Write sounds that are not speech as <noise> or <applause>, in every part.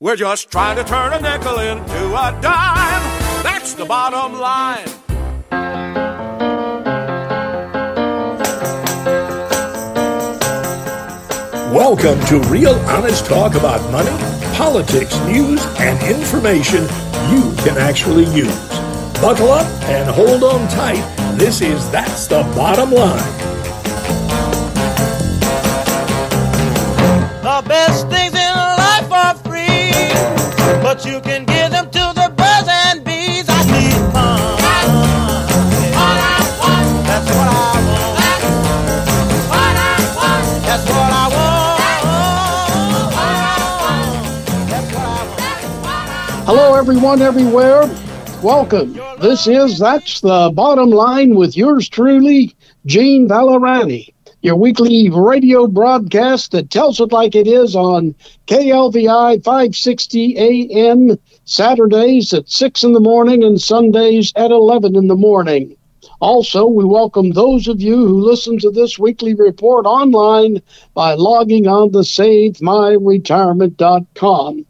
We're just trying to turn a nickel into a dime. That's the bottom line. Welcome to Real Honest Talk about money, politics, news, and information you can actually use. Buckle up and hold on tight. This is That's the Bottom Line. The best things Hello, everyone, everywhere. Welcome. This is That's the Bottom Line with yours truly, Gene Valerani, your weekly radio broadcast that tells it like it is on KLVI 560 AM Saturdays at 6 in the morning and Sundays at 11 in the morning. Also, we welcome those of you who listen to this weekly report online by logging on to SaveMyRetirement.com.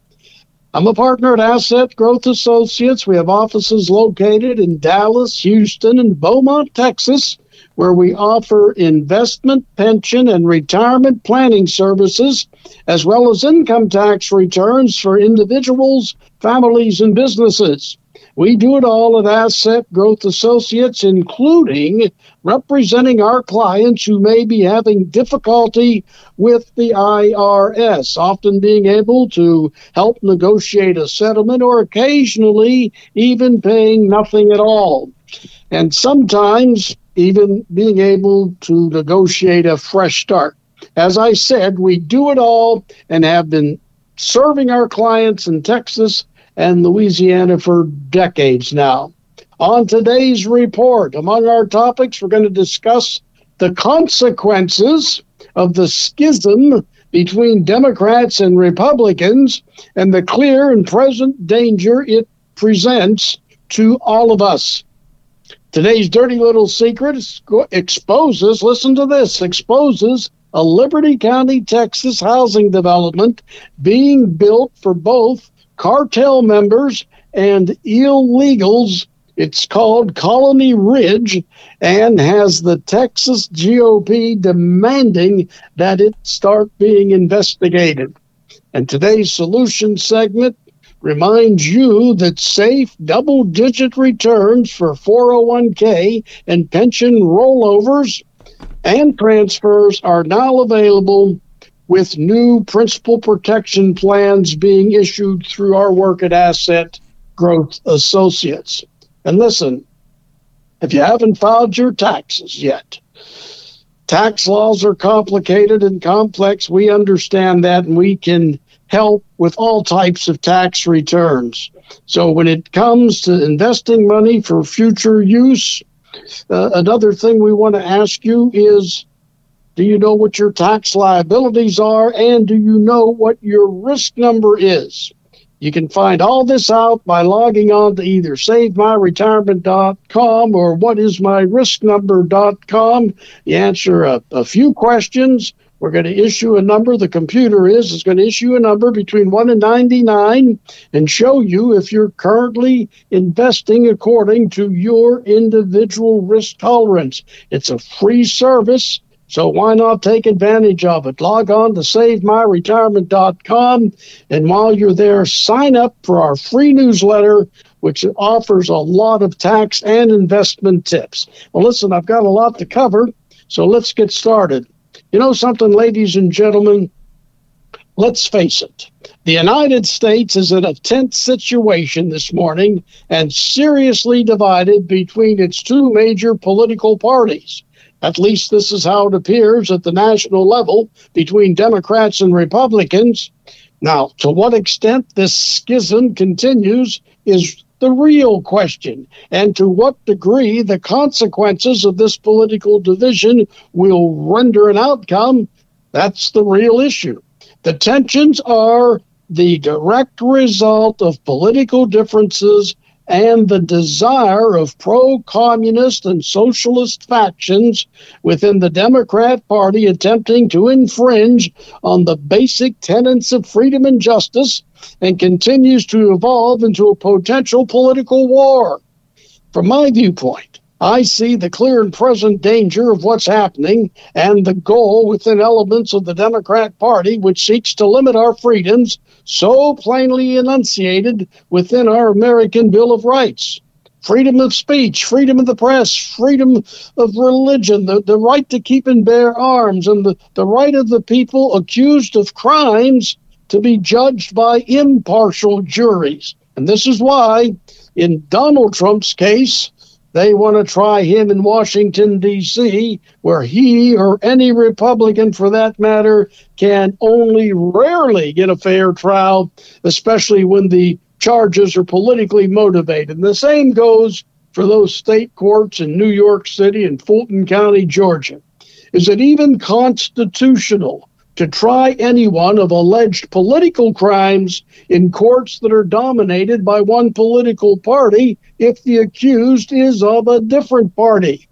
I'm a partner at Asset Growth Associates. We have offices located in Dallas, Houston, and Beaumont, Texas, where we offer investment, pension, and retirement planning services, as well as income tax returns for individuals, families, and businesses. We do it all at Asset Growth Associates, including representing our clients who may be having difficulty with the IRS, often being able to help negotiate a settlement or occasionally even paying nothing at all. And sometimes even being able to negotiate a fresh start. As I said, we do it all and have been serving our clients in Texas and Louisiana for decades now. On today's report, among our topics, we're going to discuss the consequences of the schism between Democrats and Republicans and the clear and present danger it presents to all of us. Today's dirty little secret exposes, listen to this, exposes a Liberty County, Texas housing development being built for both cartel members and illegals. It's called Colony Ridge and has the Texas GOP demanding that it start being investigated. And today's solution segment reminds you that safe double digit returns for 401k and pension rollovers and transfers are now available with new principal protection plans being issued through our work at Asset Growth Associates. And listen, if you haven't filed your taxes yet, tax laws are complicated and complex. We understand that, and we can help with all types of tax returns. So when it comes to investing money for future use, uh, another thing we want to ask you is do you know what your tax liabilities are? And do you know what your risk number is? You can find all this out by logging on to either SaveMyRetirement.com or WhatIsMyRiskNumber.com. You answer a, a few questions. We're going to issue a number. The computer is is going to issue a number between 1 and 99 and show you if you're currently investing according to your individual risk tolerance. It's a free service. So why not take advantage of it? Log on to SaveMyRetirement.com, and while you're there, sign up for our free newsletter, which offers a lot of tax and investment tips. Well, listen, I've got a lot to cover, so let's get started. You know something, ladies and gentlemen? Let's face it. The United States is in a tense situation this morning and seriously divided between its two major political parties. At least this is how it appears at the national level between Democrats and Republicans. Now, to what extent this schism continues is the real question, and to what degree the consequences of this political division will render an outcome, that's the real issue. The tensions are the direct result of political differences and the desire of pro communist and socialist factions within the Democrat Party attempting to infringe on the basic tenets of freedom and justice and continues to evolve into a potential political war. From my viewpoint, I see the clear and present danger of what's happening and the goal within elements of the Democrat Party, which seeks to limit our freedoms, so plainly enunciated within our American Bill of Rights. Freedom of speech, freedom of the press, freedom of religion, the, the right to keep and bear arms, and the, the right of the people accused of crimes to be judged by impartial juries. And this is why, in Donald Trump's case, they want to try him in Washington, D.C., where he or any Republican for that matter can only rarely get a fair trial, especially when the charges are politically motivated. And the same goes for those state courts in New York City and Fulton County, Georgia. Is it even constitutional to try anyone of alleged political crimes in courts that are dominated by one political party if the accused is of a different party?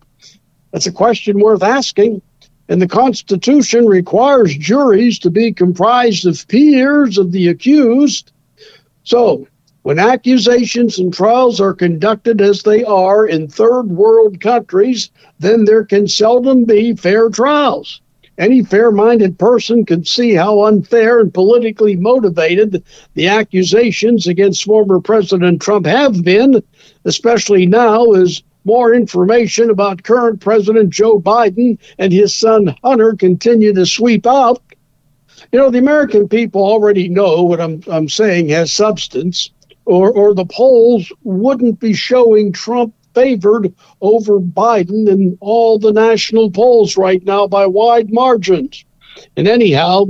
That's a question worth asking. And the Constitution requires juries to be comprised of peers of the accused. So, when accusations and trials are conducted as they are in third world countries, then there can seldom be fair trials. Any fair minded person can see how unfair and politically motivated the accusations against former President Trump have been, especially now as more information about current President Joe Biden and his son Hunter continue to sweep out. You know, the American people already know what I'm, I'm saying has substance, or, or the polls wouldn't be showing Trump favored over Biden in all the national polls right now by wide margins. And anyhow,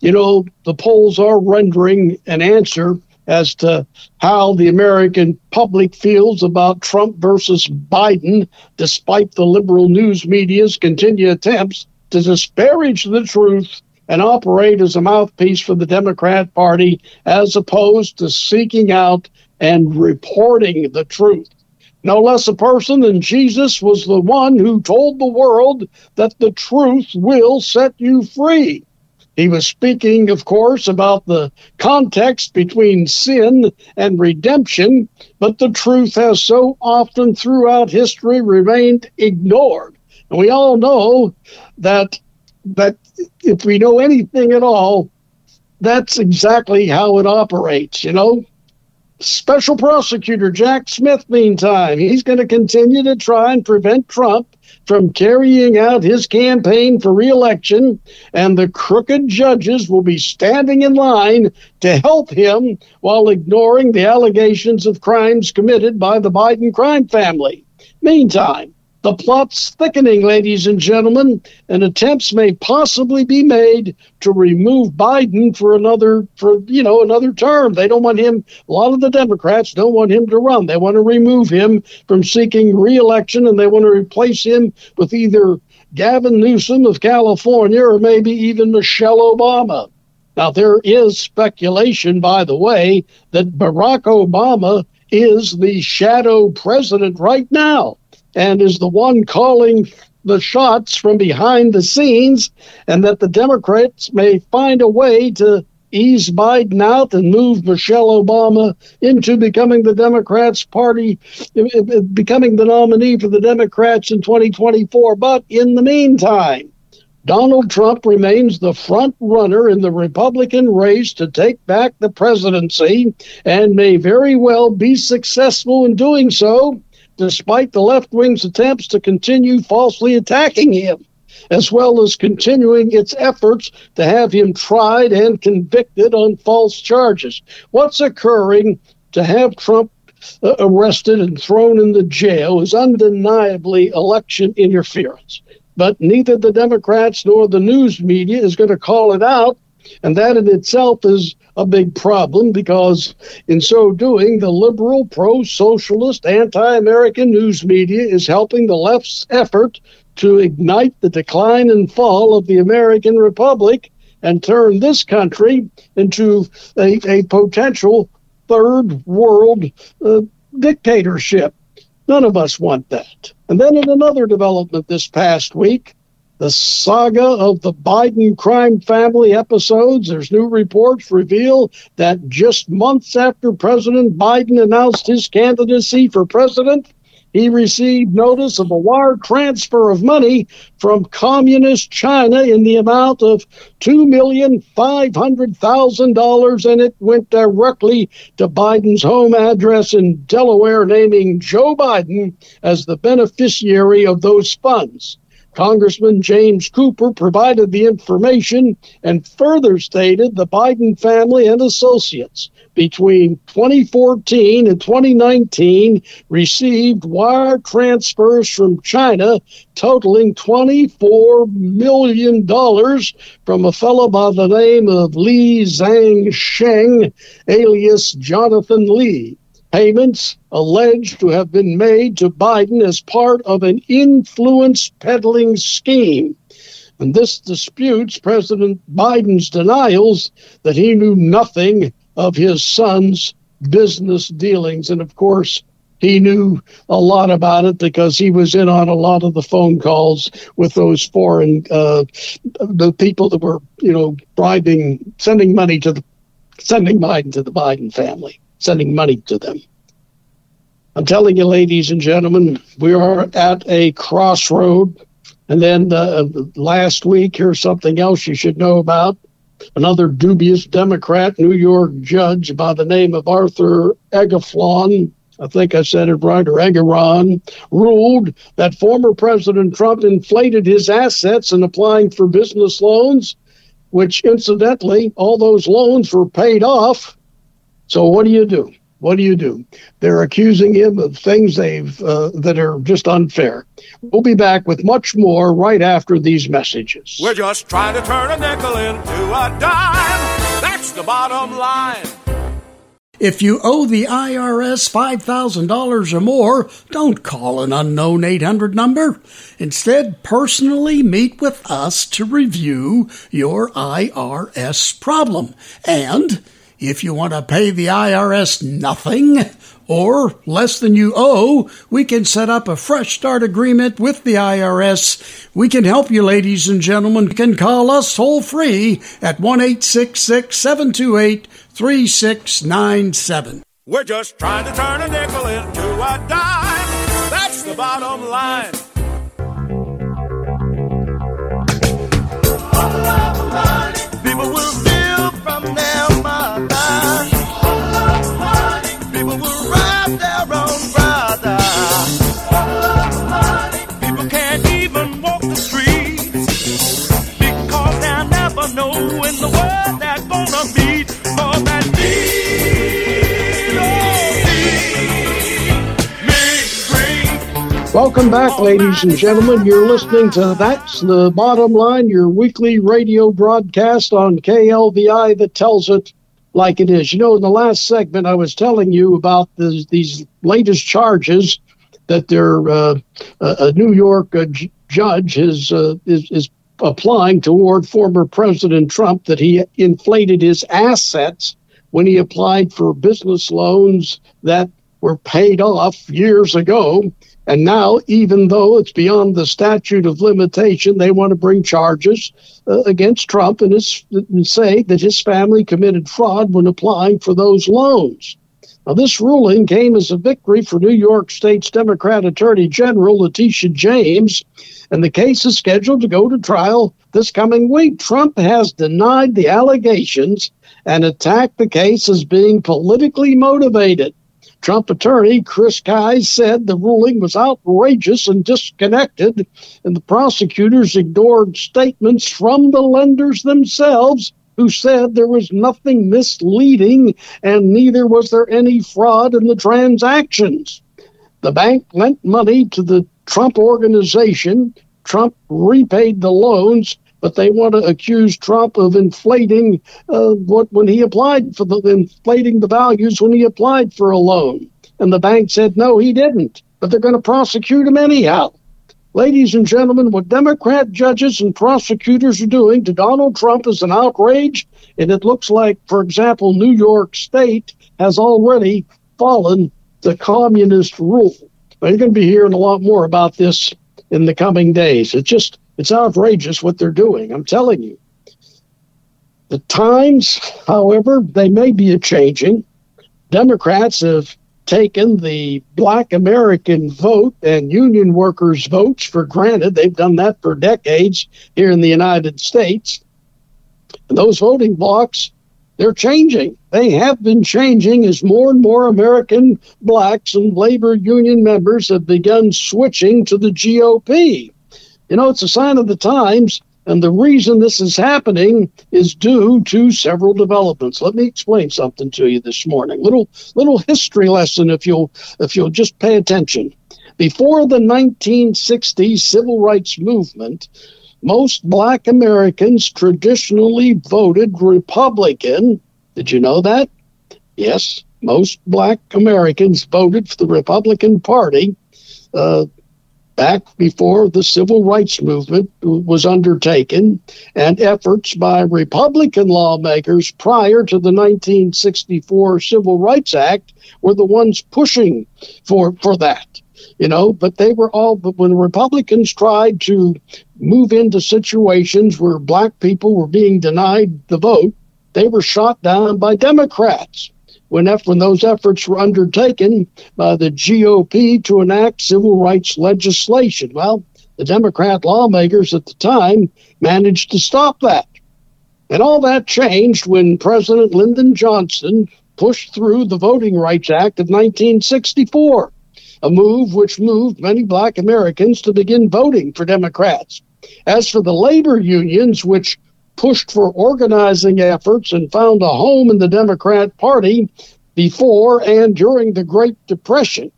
you know, the polls are rendering an answer as to how the American public feels about Trump versus Biden, despite the liberal news media's continued attempts to disparage the truth and operate as a mouthpiece for the Democrat Party as opposed to seeking out and reporting the truth. No less a person than Jesus was the one who told the world that the truth will set you free. He was speaking, of course, about the context between sin and redemption, but the truth has so often throughout history remained ignored. And we all know that that if we know anything at all, that's exactly how it operates, you know? Special prosecutor Jack Smith, meantime, he's going to continue to try and prevent Trump from carrying out his campaign for reelection, and the crooked judges will be standing in line to help him while ignoring the allegations of crimes committed by the Biden crime family. Meantime, the plot's thickening, ladies and gentlemen, and attempts may possibly be made to remove Biden for another, for you know, another term. They don't want him. A lot of the Democrats don't want him to run. They want to remove him from seeking reelection, and they want to replace him with either Gavin Newsom of California or maybe even Michelle Obama. Now, there is speculation, by the way, that Barack Obama is the shadow president right now and is the one calling the shots from behind the scenes, and that the Democrats may find a way to ease Biden out and move Michelle Obama into becoming the Democrats' party, eh, eh, eh, becoming the nominee for the Democrats in 2024. But in the meantime, Donald Trump remains the front runner in the Republican race to take back the presidency and may very well be successful in doing so despite the left wing's attempts to continue falsely attacking him, as well as continuing its efforts to have him tried and convicted on false charges. What's occurring to have Trump uh, arrested and thrown in the jail is undeniably election interference. But neither the Democrats nor the news media is going to call it out. And that in itself is a big problem because, in so doing, the liberal, pro socialist, anti American news media is helping the left's effort to ignite the decline and fall of the American Republic and turn this country into a, a potential third world uh, dictatorship. None of us want that. And then, in another development this past week, the saga of the Biden crime family episodes. There's new reports reveal that just months after President Biden announced his candidacy for president, he received notice of a wire transfer of money from communist China in the amount of $2,500,000, and it went directly to Biden's home address in Delaware, naming Joe Biden as the beneficiary of those funds. Congressman James Cooper provided the information and further stated the Biden family and associates between 2014 and 2019 received wire transfers from China totaling $24 million from a fellow by the name of Li Zhang Sheng, alias Jonathan Li payments alleged to have been made to Biden as part of an influence peddling scheme. And this disputes President Biden's denials that he knew nothing of his son's business dealings. And of course, he knew a lot about it because he was in on a lot of the phone calls with those foreign uh, the people that were you know bribing sending money to the sending Biden to the Biden family sending money to them. I'm telling you, ladies and gentlemen, we are at a crossroad. And then uh, last week, here's something else you should know about. Another dubious Democrat New York judge by the name of Arthur Egaflon, I think I said it right, or Egaron, ruled that former President Trump inflated his assets in applying for business loans, which incidentally, all those loans were paid off so what do you do? What do you do? They're accusing him of things they've uh, that are just unfair. We'll be back with much more right after these messages. We're just trying to turn a nickel into a dime. That's the bottom line. If you owe the IRS $5,000 or more, don't call an unknown 800 number. Instead, personally meet with us to review your IRS problem. And if you want to pay the IRS nothing or less than you owe, we can set up a fresh start agreement with the IRS. We can help you, ladies and gentlemen. You can call us toll free at 1 728 3697. We're just trying to turn a nickel into a dime. That's the bottom line. People will Welcome back, ladies and gentlemen. You're listening to That's the Bottom Line, your weekly radio broadcast on KLVI that tells it like it is. You know, in the last segment, I was telling you about the, these latest charges that their uh, a New York uh, judge is, uh, is is applying toward former President Trump that he inflated his assets when he applied for business loans that were paid off years ago. And now, even though it's beyond the statute of limitation, they want to bring charges uh, against Trump and, his, and say that his family committed fraud when applying for those loans. Now, this ruling came as a victory for New York State's Democrat Attorney General Letitia James, and the case is scheduled to go to trial this coming week. Trump has denied the allegations and attacked the case as being politically motivated. Trump attorney Chris Kise said the ruling was outrageous and disconnected, and the prosecutors ignored statements from the lenders themselves who said there was nothing misleading and neither was there any fraud in the transactions. The bank lent money to the Trump organization. Trump repaid the loans but they want to accuse Trump of inflating uh, what when he applied for the inflating the values when he applied for a loan. And the bank said no, he didn't. But they're going to prosecute him anyhow. Ladies and gentlemen, what Democrat judges and prosecutors are doing to Donald Trump is an outrage, and it looks like, for example, New York State has already fallen the communist rule. But you're going to be hearing a lot more about this in the coming days. It's just, it's outrageous what they're doing. I'm telling you. The times, however, they may be a changing. Democrats have taken the black American vote and union workers' votes for granted. They've done that for decades here in the United States. And those voting blocks they're changing. They have been changing as more and more American blacks and labor union members have begun switching to the GOP. You know, it's a sign of the times, and the reason this is happening is due to several developments. Let me explain something to you this morning. Little little history lesson if you'll if you'll just pay attention. Before the 1960s civil rights movement, most black Americans traditionally voted Republican. Did you know that? Yes, most black Americans voted for the Republican Party uh, back before the civil rights movement was undertaken, and efforts by Republican lawmakers prior to the 1964 Civil Rights Act were the ones pushing for, for that you know, but they were all, but when Republicans tried to move into situations where black people were being denied the vote, they were shot down by Democrats. When, when those efforts were undertaken by the GOP to enact civil rights legislation, well, the Democrat lawmakers at the time managed to stop that. And all that changed when President Lyndon Johnson pushed through the Voting Rights Act of 1964 a move which moved many black Americans to begin voting for Democrats. As for the labor unions, which pushed for organizing efforts and found a home in the Democrat Party before and during the Great Depression,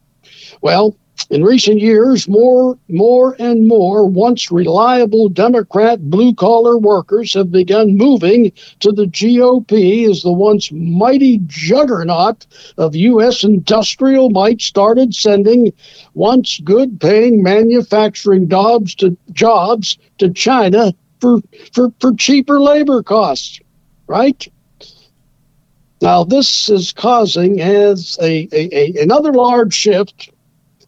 well, in recent years, more, more and more once reliable Democrat blue collar workers have begun moving to the GOP as the once mighty juggernaut of U.S. industrial might started sending once good paying manufacturing jobs to, jobs to China for, for, for cheaper labor costs, right? Now, this is causing as a, a, a another large shift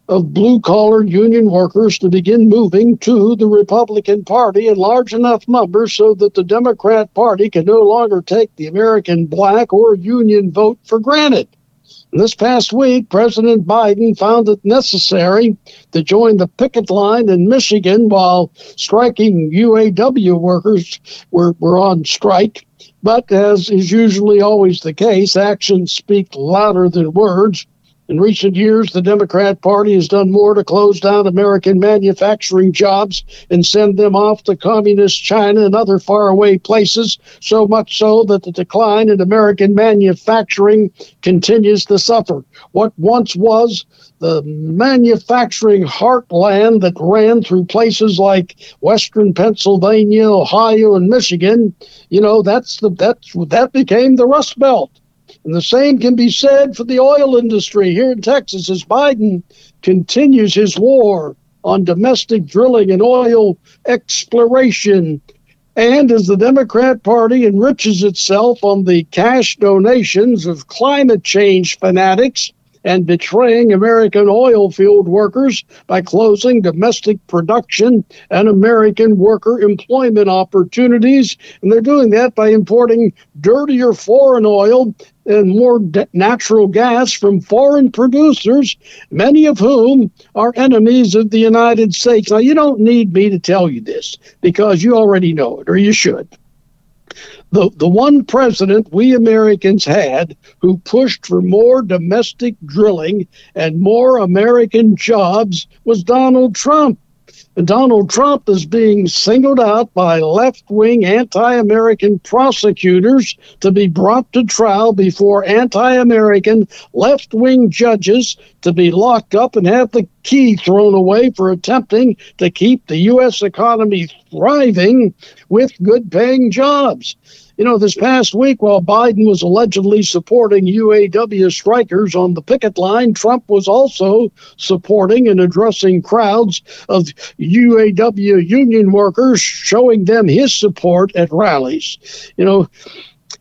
of blue collar union workers to begin moving to the Republican Party in large enough numbers so that the Democrat Party can no longer take the American black or union vote for granted. This past week, President Biden found it necessary to join the picket line in Michigan while striking UAW workers were, were on strike. But as is usually always the case, actions speak louder than words. In recent years, the Democrat Party has done more to close down American manufacturing jobs and send them off to communist China and other faraway places, so much so that the decline in American manufacturing continues to suffer. What once was the manufacturing heartland that ran through places like western Pennsylvania, Ohio, and Michigan, you know, that's the that's that became the Rust Belt. And the same can be said for the oil industry here in Texas as Biden continues his war on domestic drilling and oil exploration. And as the Democrat Party enriches itself on the cash donations of climate change fanatics, and betraying American oil field workers by closing domestic production and American worker employment opportunities. And they're doing that by importing dirtier foreign oil and more natural gas from foreign producers, many of whom are enemies of the United States. Now, you don't need me to tell you this because you already know it, or you should the, the one president we Americans had who pushed for more domestic drilling and more American jobs was Donald Trump. Donald Trump is being singled out by left wing anti American prosecutors to be brought to trial before anti American left wing judges to be locked up and have the key thrown away for attempting to keep the U.S. economy thriving with good paying jobs. You know, this past week, while Biden was allegedly supporting UAW strikers on the picket line, Trump was also supporting and addressing crowds of UAW union workers, showing them his support at rallies. You know,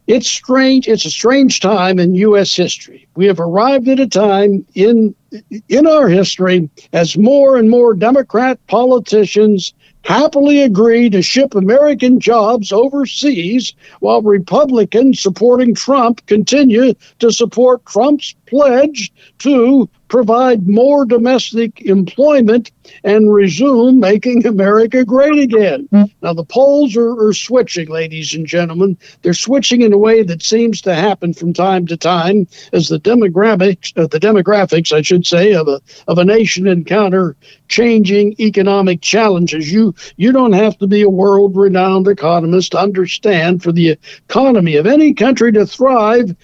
it's strange. It's a strange time in U.S. history. We have arrived at a time in in our history as more and more Democrat politicians happily agree to ship American jobs overseas while Republicans supporting Trump continue to support Trump's pledge to provide more domestic employment and resume making America great again. Mm. Now, the polls are, are, switching, ladies and gentlemen. They're switching in a way that seems to happen from time to time as the demographics, uh, the demographics, I should say, of a, of a nation encounter changing economic challenges. You, you don't have to be a world renowned economist to understand for the economy of any country to thrive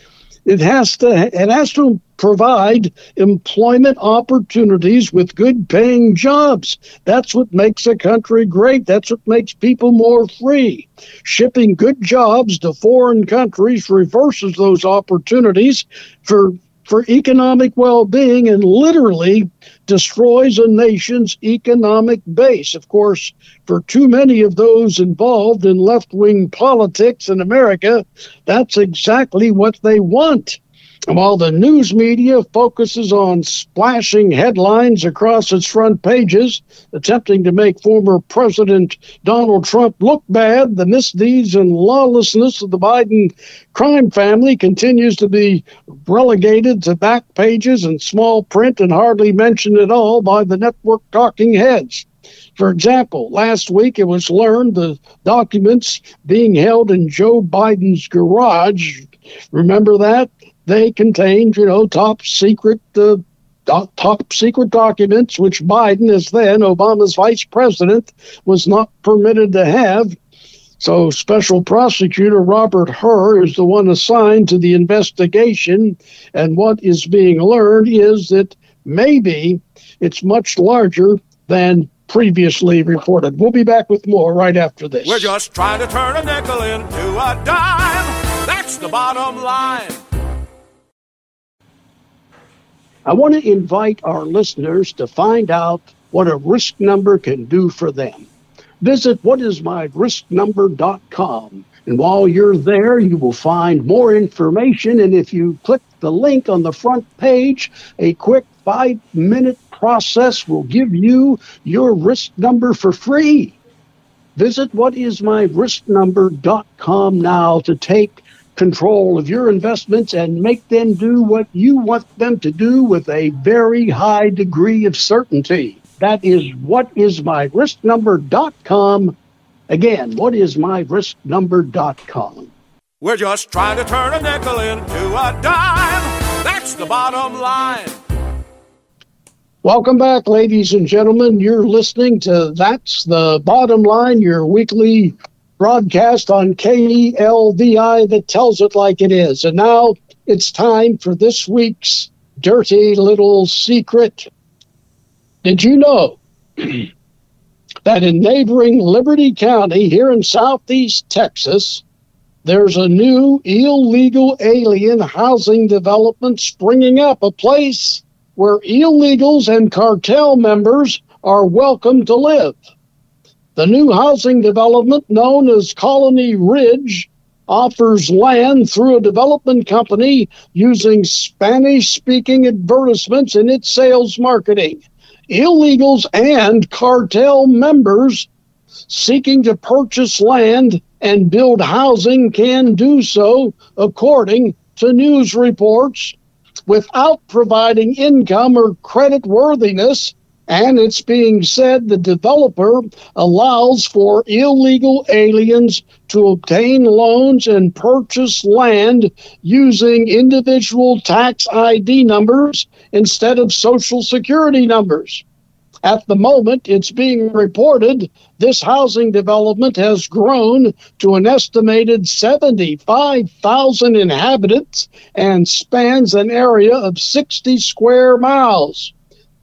it has to it has to provide employment opportunities with good paying jobs. That's what makes a country great. That's what makes people more free. Shipping good jobs to foreign countries reverses those opportunities for for economic well being and literally destroys a nation's economic base. Of course, for too many of those involved in left wing politics in America, that's exactly what they want. While the news media focuses on splashing headlines across its front pages, attempting to make former President Donald Trump look bad, the misdeeds and lawlessness of the Biden crime family continues to be relegated to back pages and small print and hardly mentioned at all by the network talking heads. For example, last week it was learned the documents being held in Joe Biden's garage. Remember that? They contained, you know, top secret uh, top secret documents, which Biden, as then Obama's vice president, was not permitted to have. So, Special Prosecutor Robert Hur is the one assigned to the investigation. And what is being learned is that maybe it's much larger than previously reported. We'll be back with more right after this. We're just trying to turn a nickel into a dime. That's the bottom line. I want to invite our listeners to find out what a risk number can do for them. Visit whatismyrisknumber.com. And while you're there, you will find more information. And if you click the link on the front page, a quick five minute process will give you your risk number for free. Visit whatismyrisknumber.com now to take control of your investments and make them do what you want them to do with a very high degree of certainty. That is what is my risk whatismyrisknumber.com. Again, what is my risk whatismyrisknumber.com. We're just trying to turn a nickel into a dime. That's the bottom line. Welcome back, ladies and gentlemen. You're listening to That's the Bottom Line, your weekly broadcast on KLVI that tells it like it is. And now it's time for this week's dirty little secret. Did you know <clears throat> that in neighboring Liberty County here in southeast Texas, there's a new illegal alien housing development springing up, a place where illegals and cartel members are welcome to live? The new housing development, known as Colony Ridge, offers land through a development company using Spanish speaking advertisements in its sales marketing. Illegals and cartel members seeking to purchase land and build housing can do so, according to news reports, without providing income or credit worthiness and it's being said the developer allows for illegal aliens to obtain loans and purchase land using individual tax ID numbers instead of social security numbers. At the moment, it's being reported this housing development has grown to an estimated 75,000 inhabitants and spans an area of 60 square miles.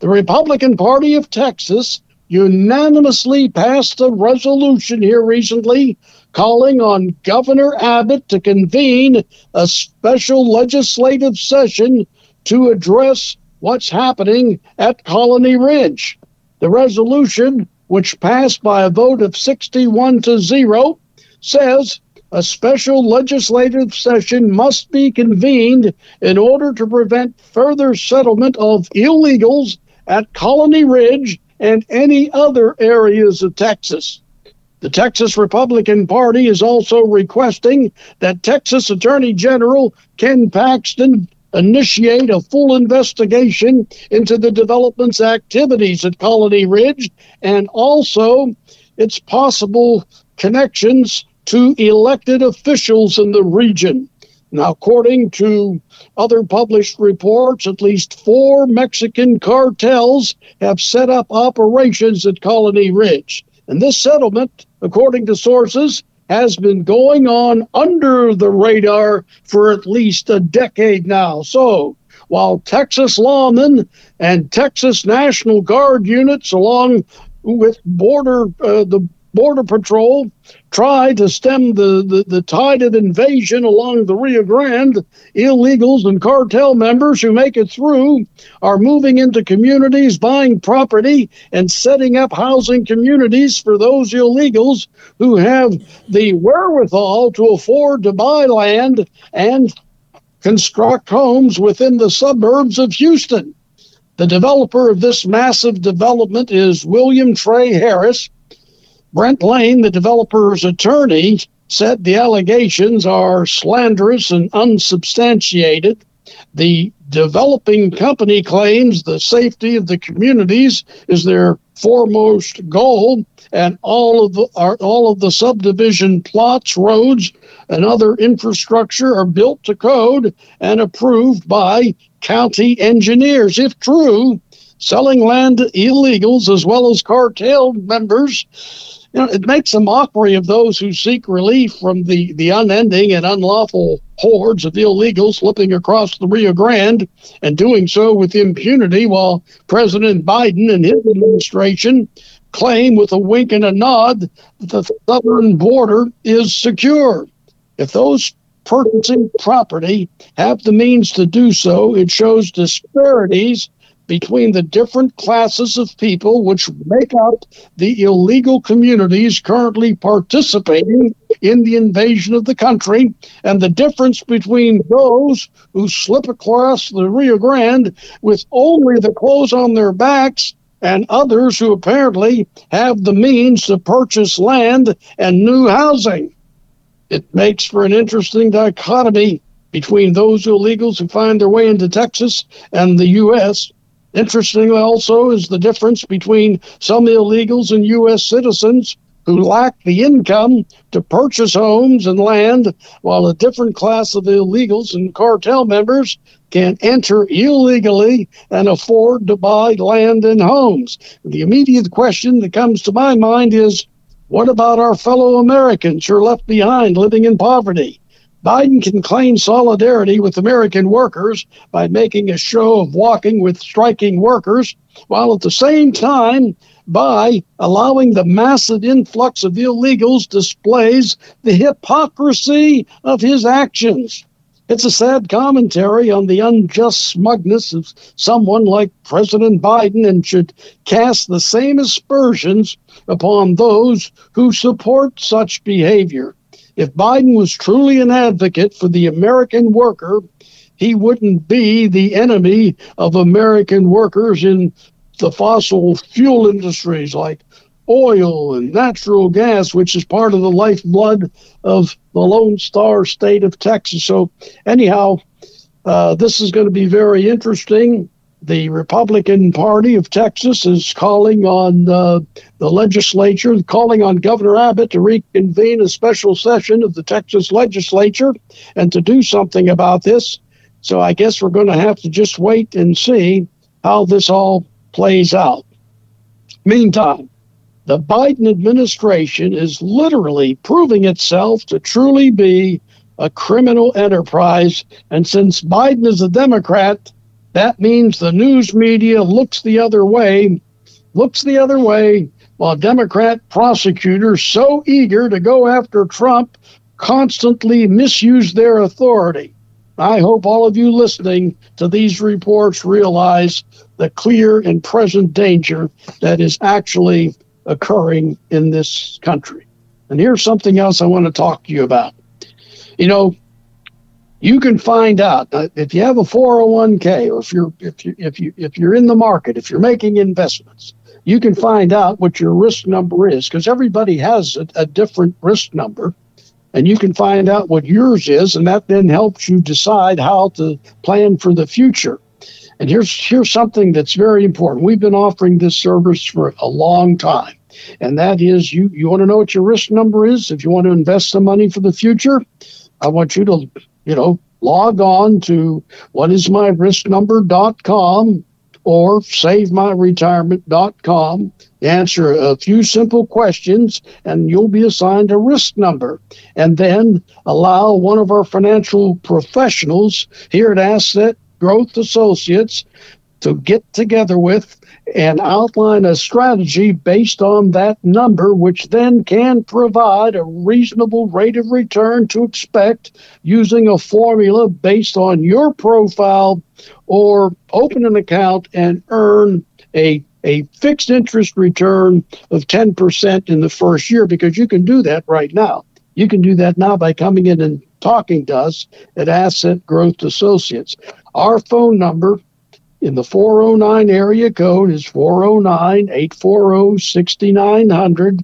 The Republican Party of Texas unanimously passed a resolution here recently calling on Governor Abbott to convene a special legislative session to address what's happening at Colony Ridge. The resolution, which passed by a vote of 61 to 0, says a special legislative session must be convened in order to prevent further settlement of illegals at Colony Ridge and any other areas of Texas. The Texas Republican Party is also requesting that Texas Attorney General Ken Paxton initiate a full investigation into the development's activities at Colony Ridge and also its possible connections to elected officials in the region. Now, according to other published reports, at least four Mexican cartels have set up operations at Colony Ridge. And this settlement, according to sources, has been going on under the radar for at least a decade now. So, while Texas lawmen and Texas National Guard units, along with border uh, the Border Patrol try to stem the, the, the tide of invasion along the Rio Grande. Illegals and cartel members who make it through are moving into communities, buying property, and setting up housing communities for those illegals who have the wherewithal to afford to buy land and construct homes within the suburbs of Houston. The developer of this massive development is William Trey Harris, Brent Lane, the developer's attorney, said the allegations are slanderous and unsubstantiated. The developing company claims the safety of the communities is their foremost goal, and all of the all of the subdivision plots, roads, and other infrastructure are built to code and approved by county engineers. If true, selling land to illegals as well as cartel members you know, it makes a mockery of those who seek relief from the, the unending and unlawful hordes of illegals slipping across the Rio Grande and doing so with impunity while President Biden and his administration claim with a wink and a nod that the southern border is secure. If those purchasing property have the means to do so, it shows disparities between the different classes of people which make up the illegal communities currently participating in the invasion of the country, and the difference between those who slip across the Rio Grande with only the clothes on their backs and others who apparently have the means to purchase land and new housing. It makes for an interesting dichotomy between those illegals who find their way into Texas and the U.S. Interestingly, also, is the difference between some illegals and U.S. citizens who lack the income to purchase homes and land, while a different class of illegals and cartel members can enter illegally and afford to buy land and homes. The immediate question that comes to my mind is what about our fellow Americans who are left behind living in poverty? Biden can claim solidarity with American workers by making a show of walking with striking workers, while at the same time, by allowing the massive influx of illegals displays the hypocrisy of his actions. It's a sad commentary on the unjust smugness of someone like President Biden and should cast the same aspersions upon those who support such behavior. If Biden was truly an advocate for the American worker, he wouldn't be the enemy of American workers in the fossil fuel industries like oil and natural gas, which is part of the lifeblood of the Lone Star state of Texas. So, anyhow, uh, this is going to be very interesting the Republican Party of Texas is calling on uh, the legislature, calling on Governor Abbott to reconvene a special session of the Texas legislature and to do something about this. So I guess we're going to have to just wait and see how this all plays out. Meantime, the Biden administration is literally proving itself to truly be a criminal enterprise. And since Biden is a Democrat, that means the news media looks the other way, looks the other way, while Democrat prosecutors so eager to go after Trump constantly misuse their authority. I hope all of you listening to these reports realize the clear and present danger that is actually occurring in this country. And here's something else I want to talk to you about. You know, you can find out uh, if you have a 401k or if you're if you if you if you're in the market, if you're making investments, you can find out what your risk number is because everybody has a, a different risk number. And you can find out what yours is and that then helps you decide how to plan for the future. And here's here's something that's very important. We've been offering this service for a long time and that is you you want to know what your risk number is? If you want to invest some money for the future i want you to you know log on to whatismyrisknumber.com or savemyretirement.com answer a few simple questions and you'll be assigned a risk number. And then allow one of our financial professionals here at asset growth associates to get together with and outline a strategy based on that number, which then can provide a reasonable rate of return to expect using a formula based on your profile or open an account and earn a a fixed interest return of 10% in the first year because you can do that right now. You can do that now by coming in and talking to us at Asset Growth Associates. Our phone number in the 409 area code is 409 840 6900.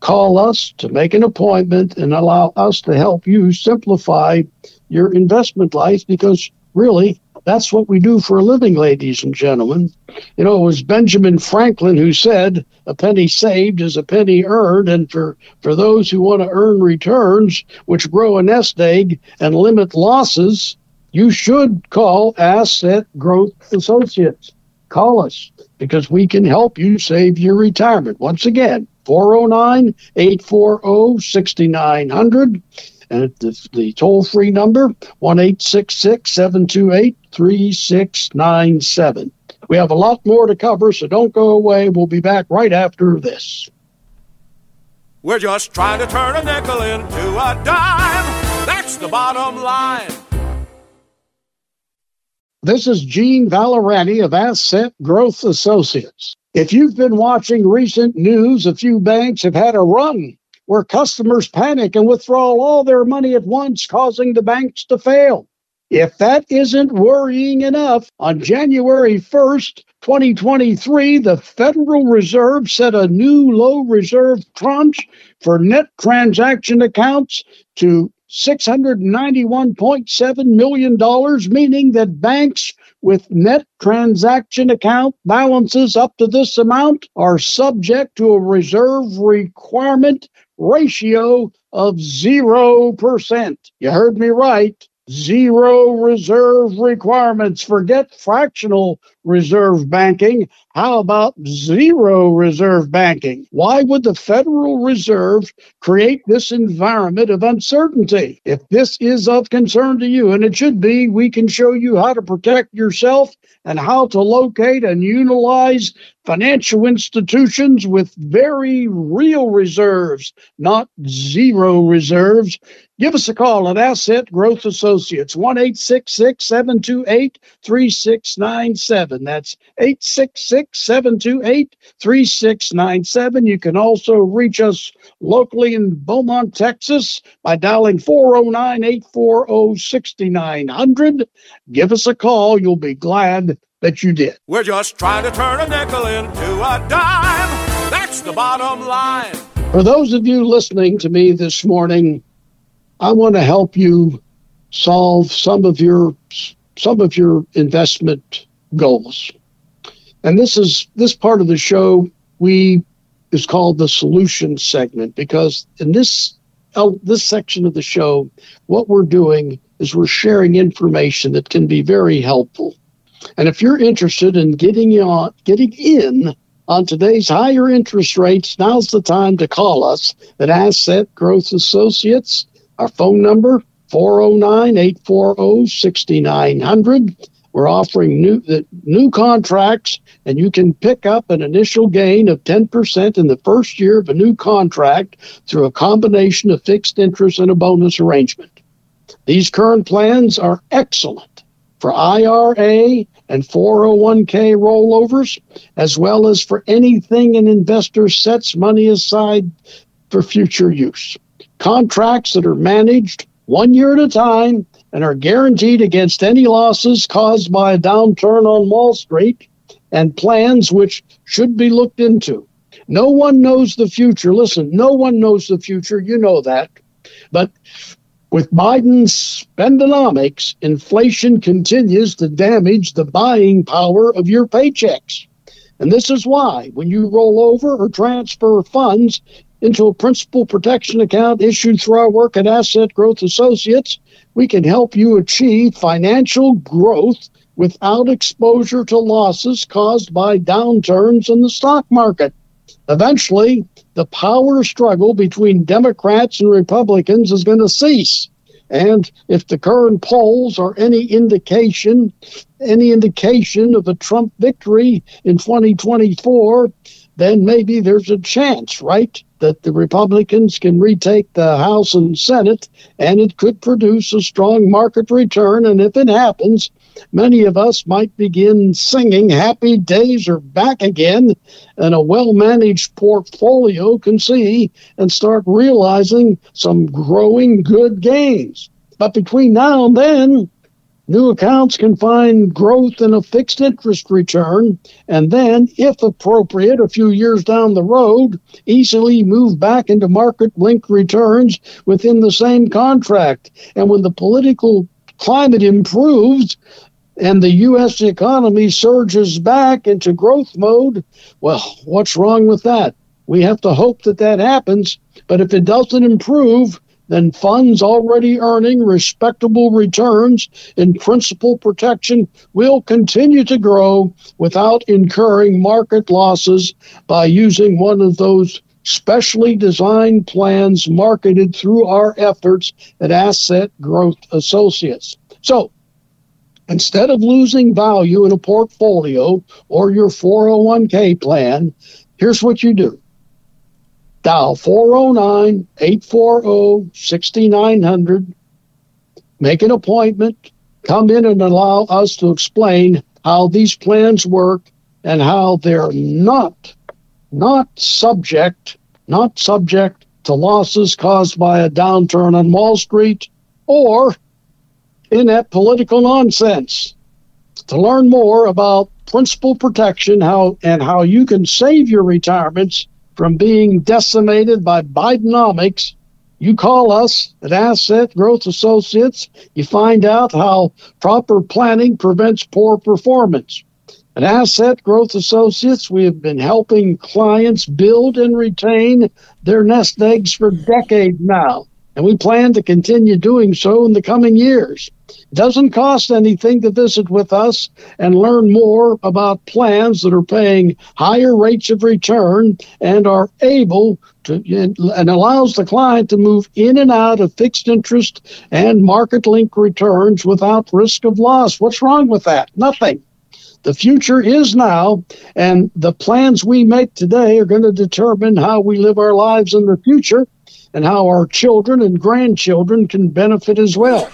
Call us to make an appointment and allow us to help you simplify your investment life because really that's what we do for a living, ladies and gentlemen. You know, it was Benjamin Franklin who said, a penny saved is a penny earned. And for, for those who want to earn returns, which grow a nest egg and limit losses, you should call Asset Growth Associates. Call us because we can help you save your retirement. Once again, 409 840 6900. And the, the toll free number, 1 728 3697. We have a lot more to cover, so don't go away. We'll be back right after this. We're just trying to turn a nickel into a dime. That's the bottom line. This is Gene Valorani of Asset Growth Associates. If you've been watching recent news, a few banks have had a run where customers panic and withdraw all their money at once, causing the banks to fail. If that isn't worrying enough, on January 1st, 2023, the Federal Reserve set a new low reserve tranche for net transaction accounts to $691.7 million, meaning that banks with net transaction account balances up to this amount are subject to a reserve requirement ratio of 0%. You heard me right zero reserve requirements. Forget fractional reserve banking. How about zero reserve banking? Why would the Federal Reserve create this environment of uncertainty? If this is of concern to you, and it should be, we can show you how to protect yourself and how to locate and utilize financial institutions with very real reserves, not zero reserves. Give us a call at Asset Growth Associates, 1 728 3697. That's 866 728 3697. You can also reach us locally in Beaumont, Texas by dialing 409 840 6900. Give us a call. You'll be glad that you did. We're just trying to turn a nickel into a dime. That's the bottom line. For those of you listening to me this morning, I want to help you solve some of your some of your investment goals. And this is this part of the show we is called the solution segment because in this uh, this section of the show, what we're doing is we're sharing information that can be very helpful. And if you're interested in getting on, getting in on today's higher interest rates, now's the time to call us at Asset Growth Associates. Our phone number 409 840 6900. We're offering new new contracts, and you can pick up an initial gain of 10% in the first year of a new contract through a combination of fixed interest and a bonus arrangement. These current plans are excellent for IRA and 401k rollovers, as well as for anything an investor sets money aside for future use. Contracts that are managed one year at a time and are guaranteed against any losses caused by a downturn on Wall Street, and plans which should be looked into. No one knows the future. Listen, no one knows the future. You know that. But with Biden's spendonomics, inflation continues to damage the buying power of your paychecks. And this is why, when you roll over or transfer funds into a principal protection account issued through our work at Asset Growth Associates, we can help you achieve financial growth without exposure to losses caused by downturns in the stock market. Eventually, the power struggle between Democrats and Republicans is going to cease. And if the current polls are any indication, any indication of a Trump victory in 2024, then maybe there's a chance, right, that the Republicans can retake the House and Senate, and it could produce a strong market return. And if it happens, many of us might begin singing Happy Days Are Back Again, and a well managed portfolio can see and start realizing some growing good gains. But between now and then, New accounts can find growth in a fixed interest return, and then, if appropriate, a few years down the road, easily move back into market linked returns within the same contract. And when the political climate improves and the U.S. economy surges back into growth mode, well, what's wrong with that? We have to hope that that happens. But if it doesn't improve, then funds already earning respectable returns in principal protection will continue to grow without incurring market losses by using one of those specially designed plans marketed through our efforts at Asset Growth Associates. So, instead of losing value in a portfolio or your 401k plan, here's what you do Dial 409 840 6900. Make an appointment. Come in and allow us to explain how these plans work and how they're not not subject not subject to losses caused by a downturn on Wall Street or in that political nonsense. To learn more about principal protection how and how you can save your retirements from being decimated by Bidenomics, you call us at Asset Growth Associates. You find out how proper planning prevents poor performance. At Asset Growth Associates, we have been helping clients build and retain their nest eggs for decades now and we plan to continue doing so in the coming years. It doesn't cost anything to visit with us and learn more about plans that are paying higher rates of return and are able to and allows the client to move in and out of fixed interest and market link returns without risk of loss. What's wrong with that? Nothing. The future is now, and the plans we make today are going to determine how we live our lives in the future and how our children and grandchildren can benefit as well.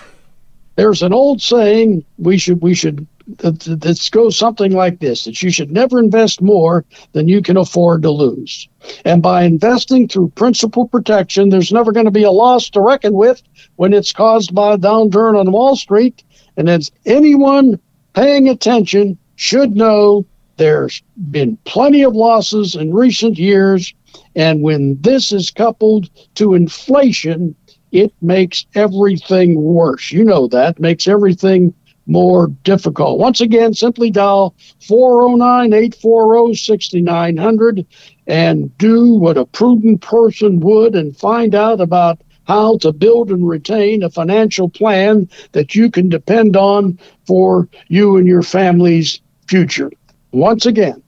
There's an old saying we should we should that goes something like this that you should never invest more than you can afford to lose. And by investing through principal protection, there's never going to be a loss to reckon with when it's caused by a downturn on Wall Street. And as anyone paying attention should know, there's been plenty of losses in recent years and when this is coupled to inflation, it makes everything worse. You know that, makes everything more difficult. Once again, simply dial 409 840 6900 and do what a prudent person would and find out about how to build and retain a financial plan that you can depend on for you and your family's future. Once again,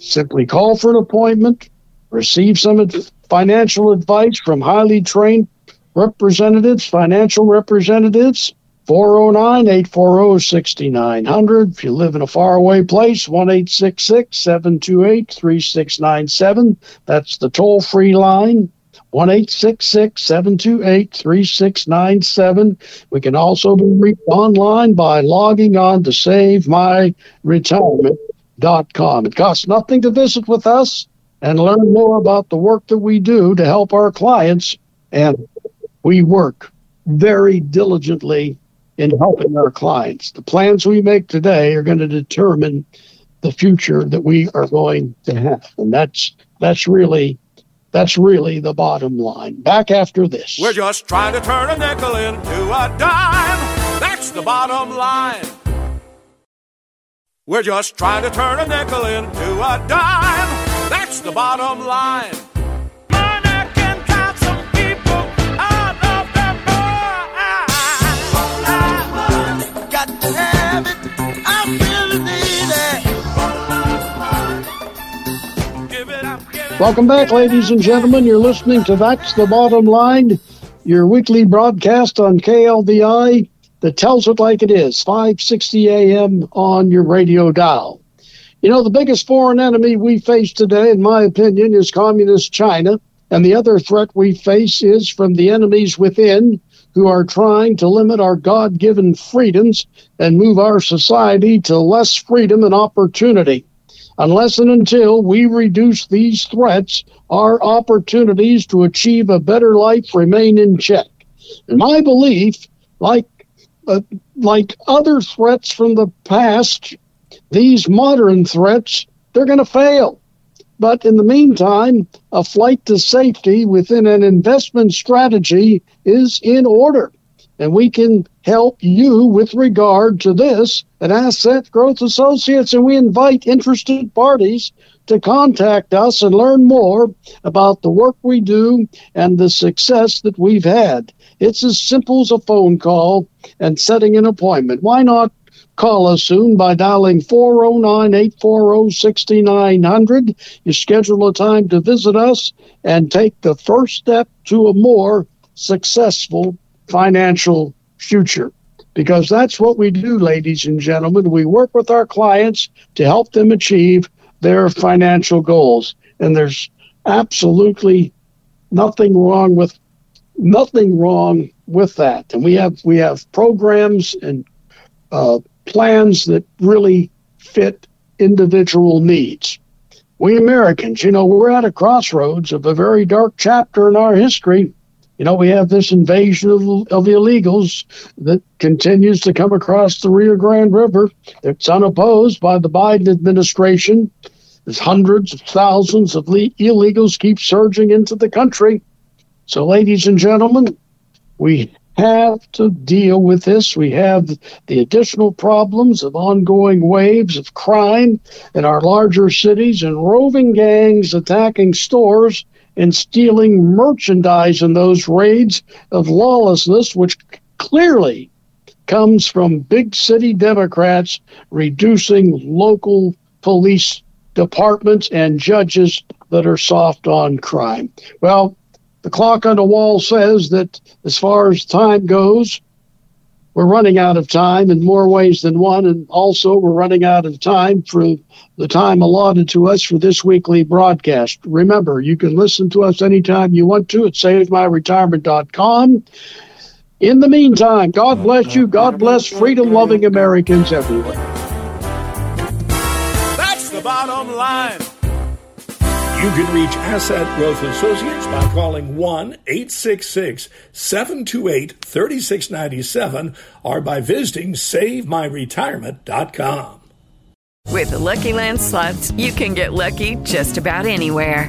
Simply call for an appointment, receive some financial advice from highly trained representatives, financial representatives. 409 840 6900. If you live in a faraway place, 1 728 3697. That's the toll free line. 1 728 3697. We can also be reached online by logging on to SaveMyRetirement.com. It costs nothing to visit with us and learn more about the work that we do to help our clients. And we work very diligently in helping our clients. The plans we make today are going to determine the future that we are going to have. And that's that's really that's really the bottom line. Back after this. We're just trying to turn a nickel into a dime. That's the bottom line. We're just trying to turn a nickel into a dime. That's the bottom line. Got to have it. I really need it. Welcome back, ladies and gentlemen. You're listening to That's the Bottom Line, your weekly broadcast on KLVI that tells it like it is, 560 AM on your radio dial. You know, the biggest foreign enemy we face today, in my opinion, is communist China. And the other threat we face is from the enemies within who are trying to limit our God given freedoms and move our society to less freedom and opportunity. Unless and until we reduce these threats, our opportunities to achieve a better life remain in check. And my belief, like uh, like other threats from the past, these modern threats, they're going to fail. But in the meantime, a flight to safety within an investment strategy is in order. And we can help you with regard to this at Asset Growth Associates. And we invite interested parties to contact us and learn more about the work we do and the success that we've had. It's as simple as a phone call and setting an appointment. Why not call us soon by dialing 409 840 6900? You schedule a time to visit us and take the first step to a more successful financial future. Because that's what we do, ladies and gentlemen. We work with our clients to help them achieve their financial goals. And there's absolutely nothing wrong with nothing wrong with that. And we have we have programs and uh, plans that really fit individual needs. We Americans, you know, we're at a crossroads of a very dark chapter in our history. You know, we have this invasion of, of illegals that continues to come across the Rio Grande River. It's unopposed by the Biden administration. As hundreds of thousands of le- illegals keep surging into the country. So, ladies and gentlemen, we have to deal with this. We have the additional problems of ongoing waves of crime in our larger cities and roving gangs attacking stores and stealing merchandise in those raids of lawlessness, which clearly comes from big city Democrats reducing local police departments and judges that are soft on crime. Well, the clock on the wall says that as far as time goes, we're running out of time in more ways than one. And also, we're running out of time for the time allotted to us for this weekly broadcast. Remember, you can listen to us anytime you want to at SaveMyRetirement.com. In the meantime, God bless you. God bless freedom loving Americans everywhere. That's the bottom line. You can reach Asset Growth Associates by calling 1 866 728 3697 or by visiting SaveMyRetirement.com. With the Lucky Land slots, you can get lucky just about anywhere.